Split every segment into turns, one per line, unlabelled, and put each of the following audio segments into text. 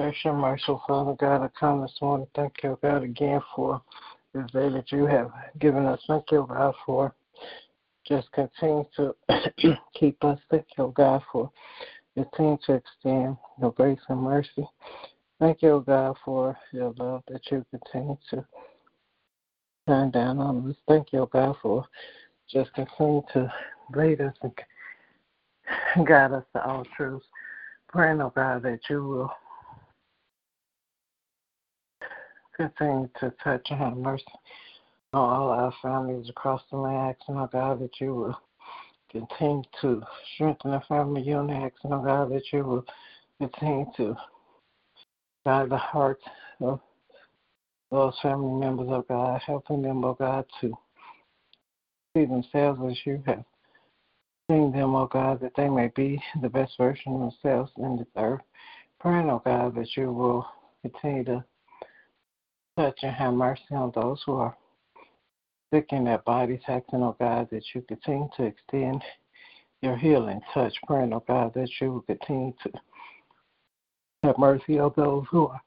Special merciful Father God, I come this morning. Thank you, God, again for this day that you have given us. Thank you, God, for just continue to keep us. Thank you, God, for continue to extend your grace and mercy. Thank you, God, for your love that you continue to shine down on us. Thank you, God, for just continue to lead us and guide us to all truths. Praying, oh God, that you will continue to touch mm-hmm. and have mercy on all our families across the land. Asking, oh God, that you will continue to strengthen the family unit. Asking, oh God, that you will continue to guide the hearts of those family members, oh God, helping them, oh God, to see themselves as you have seen them, oh God, that they may be the best version of themselves in this earth. Praying, oh God, that you will continue to touch and have mercy on those who are sick in their bodies, asking, oh God, that you continue to extend your healing touch. Praying, oh God, that you will continue to have mercy on those who are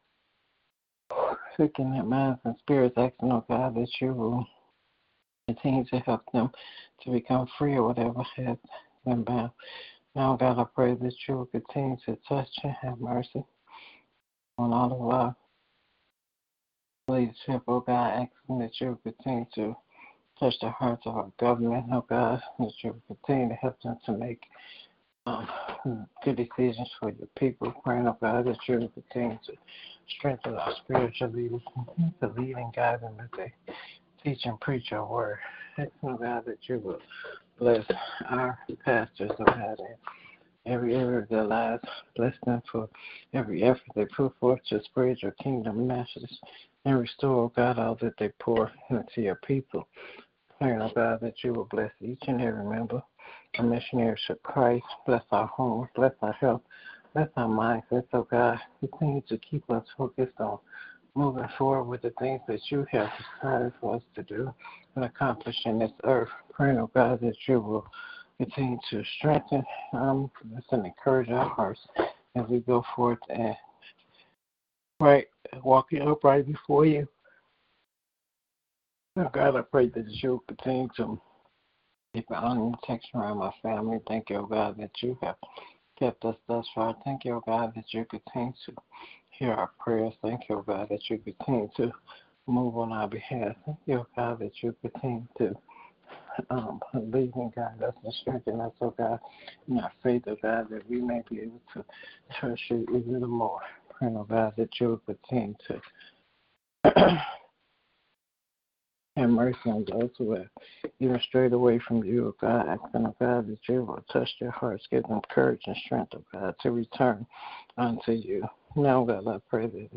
sick in their minds and spirits, asking, oh God, that you will continue to help them to become free of whatever has them bound. Now, God, I pray that you will continue to touch and have mercy on all of our leadership, oh God, asking that you continue to touch the hearts of our government, oh God, that you continue to help them to make um, good decisions for your people. Praying, oh God, that you continue to strengthen our spiritual leaders to lead and guide them as they teach and preach your word. Asking, oh God, that you will bless our pastors, oh God, every area of their lives. Bless them for every effort they put forth to spread your kingdom messages and restore, oh God, all that they pour into your people. Praying, oh God, that you will bless each and every member of missionaries of Christ. Bless our homes, bless our health, bless our mindsets, oh God. Continue to keep us focused on moving forward with the things that you have decided for us to do and accomplish in this earth. Praying, oh God, that you will continue to strengthen um, us and encourage our hearts as we go forth and right, walking upright before you. Oh God, I pray that you'll continue to keep an honor protection around my family. Thank you, oh God, that you have kept us thus far. Thank you, oh God, that you continue to hear our prayers. Thank you, oh God, that you continue to move on our behalf. Thank you, oh God, that you continue to um, lead and guide us and strengthen us, oh God, in our faith, oh God, that we may be able to trust you even more. Praying, oh God, that you will continue to have mercy on those who have even strayed away from you, oh God. Asking, oh God, that you will touch their hearts, give them courage and strength, oh God, to return unto you. Now, God, I pray that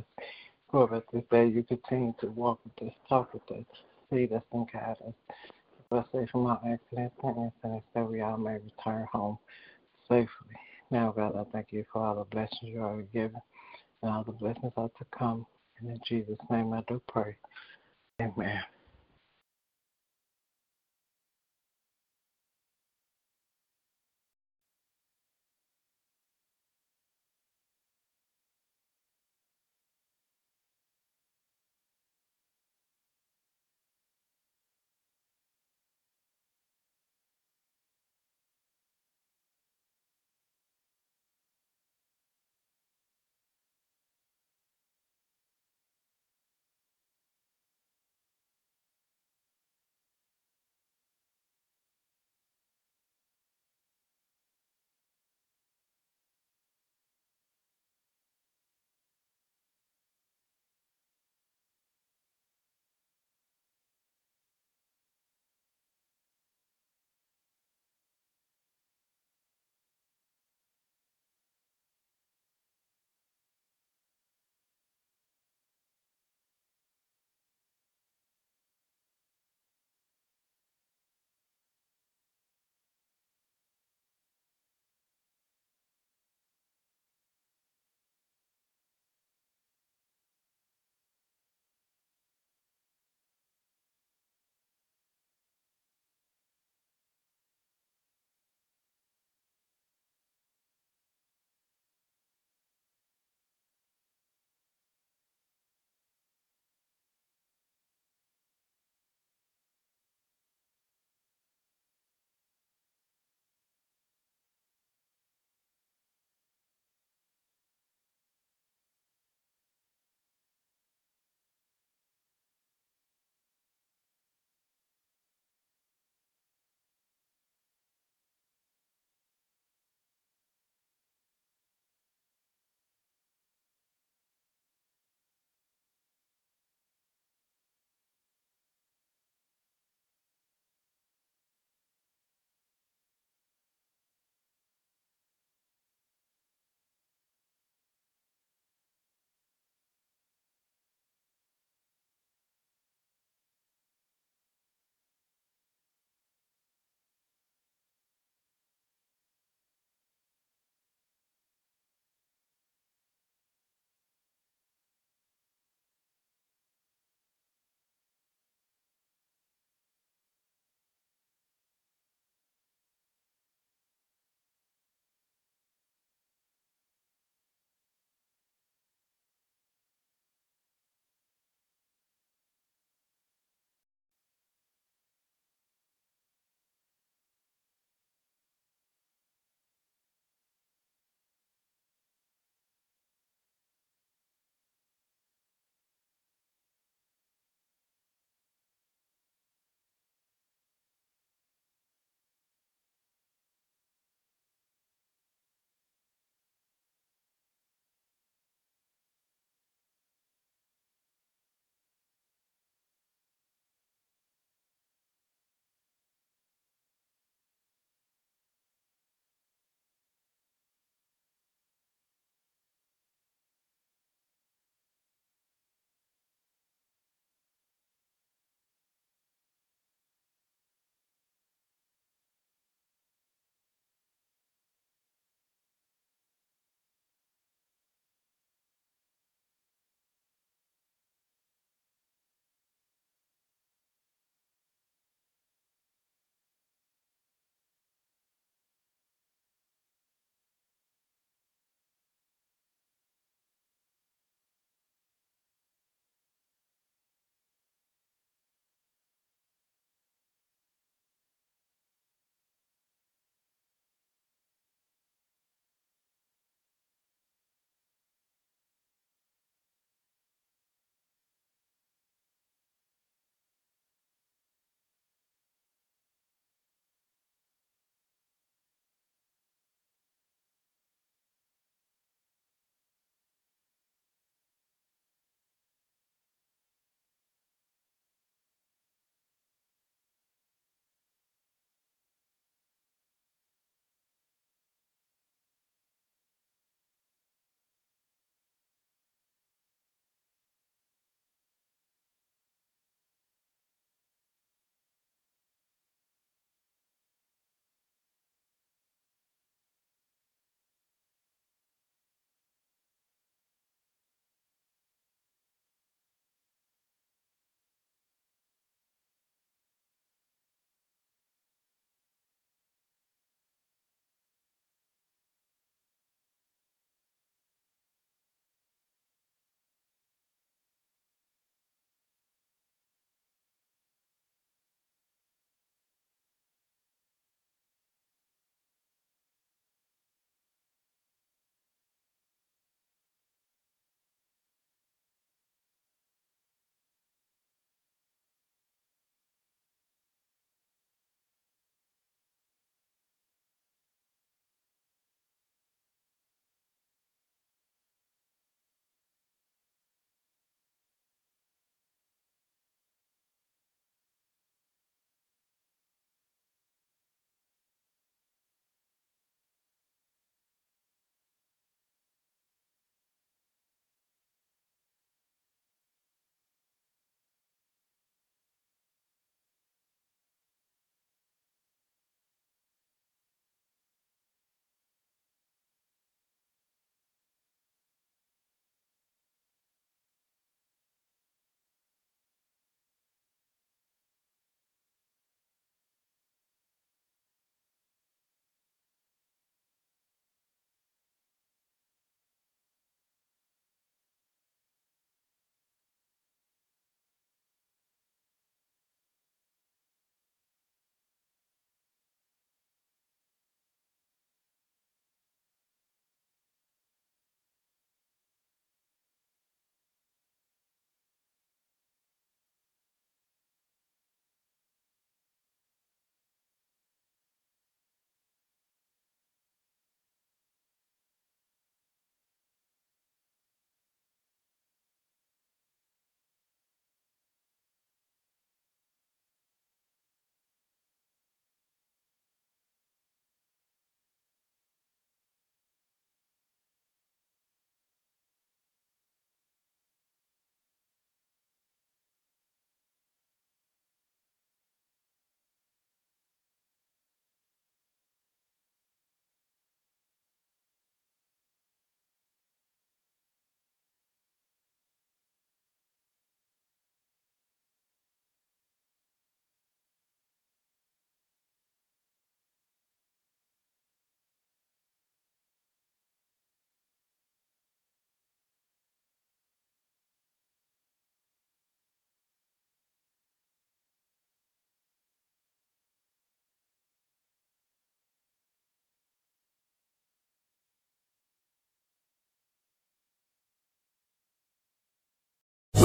about this day, you continue to walk with us, talk with us, lead us and guide us. Safe from accidents and incidents that we all may return home safely. Now, God, I thank you for all the blessings you already given and all the blessings are to come. And in Jesus' name I do pray. Amen.